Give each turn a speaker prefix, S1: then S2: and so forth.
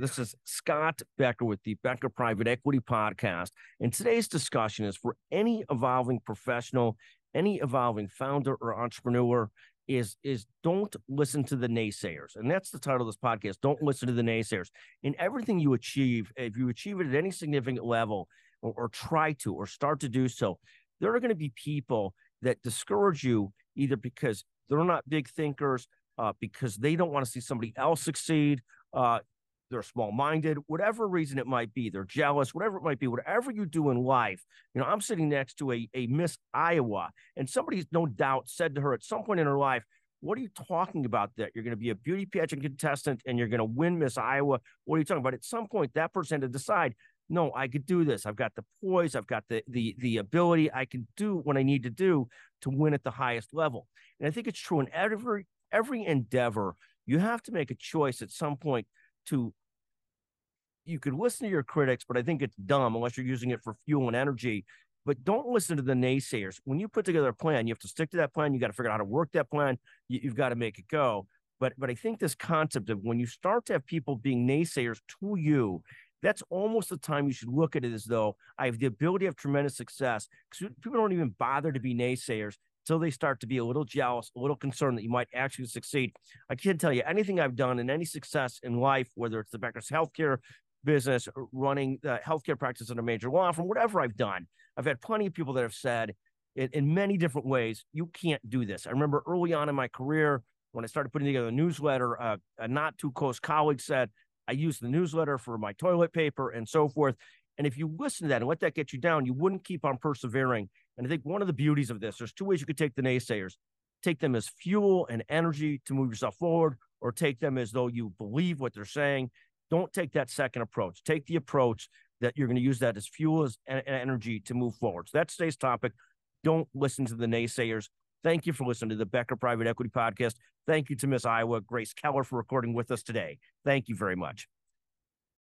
S1: This is Scott Becker with the Becker Private Equity Podcast. And today's discussion is for any evolving professional, any evolving founder or entrepreneur is is don't listen to the naysayers. And that's the title of this podcast. Don't listen to the naysayers. In everything you achieve, if you achieve it at any significant level or, or try to or start to do so, there are going to be people that discourage you either because they're not big thinkers, uh, because they don't want to see somebody else succeed, uh, they're small minded, whatever reason it might be, they're jealous, whatever it might be, whatever you do in life. You know, I'm sitting next to a, a Miss Iowa, and somebody's no doubt said to her at some point in her life, What are you talking about that you're going to be a beauty pageant contestant and you're going to win Miss Iowa? What are you talking about? At some point, that person had to decide, no, I could do this. I've got the poise, I've got the the the ability, I can do what I need to do to win at the highest level. And I think it's true in every every endeavor. You have to make a choice at some point to you could listen to your critics, but I think it's dumb unless you're using it for fuel and energy. But don't listen to the naysayers. When you put together a plan, you have to stick to that plan. You got to figure out how to work that plan. You, have got to make it go. But but I think this concept of when you start to have people being naysayers to you, that's almost the time you should look at it as though I have the ability of tremendous success. Because people don't even bother to be naysayers until they start to be a little jealous, a little concerned that you might actually succeed. I can't tell you anything I've done in any success in life, whether it's the Becker's Healthcare business, running the healthcare practice in a major law firm, whatever I've done. I've had plenty of people that have said in, in many different ways, you can't do this. I remember early on in my career when I started putting together a newsletter, uh, a not too close colleague said, I use the newsletter for my toilet paper and so forth. And if you listen to that and let that get you down, you wouldn't keep on persevering. And I think one of the beauties of this, there's two ways you could take the naysayers take them as fuel and energy to move yourself forward, or take them as though you believe what they're saying don't take that second approach. Take the approach that you're going to use that as fuel as and energy to move forward. So that's today's topic. Don't listen to the naysayers. Thank you for listening to the Becker Private Equity Podcast. Thank you to Miss Iowa Grace Keller for recording with us today. Thank you very much.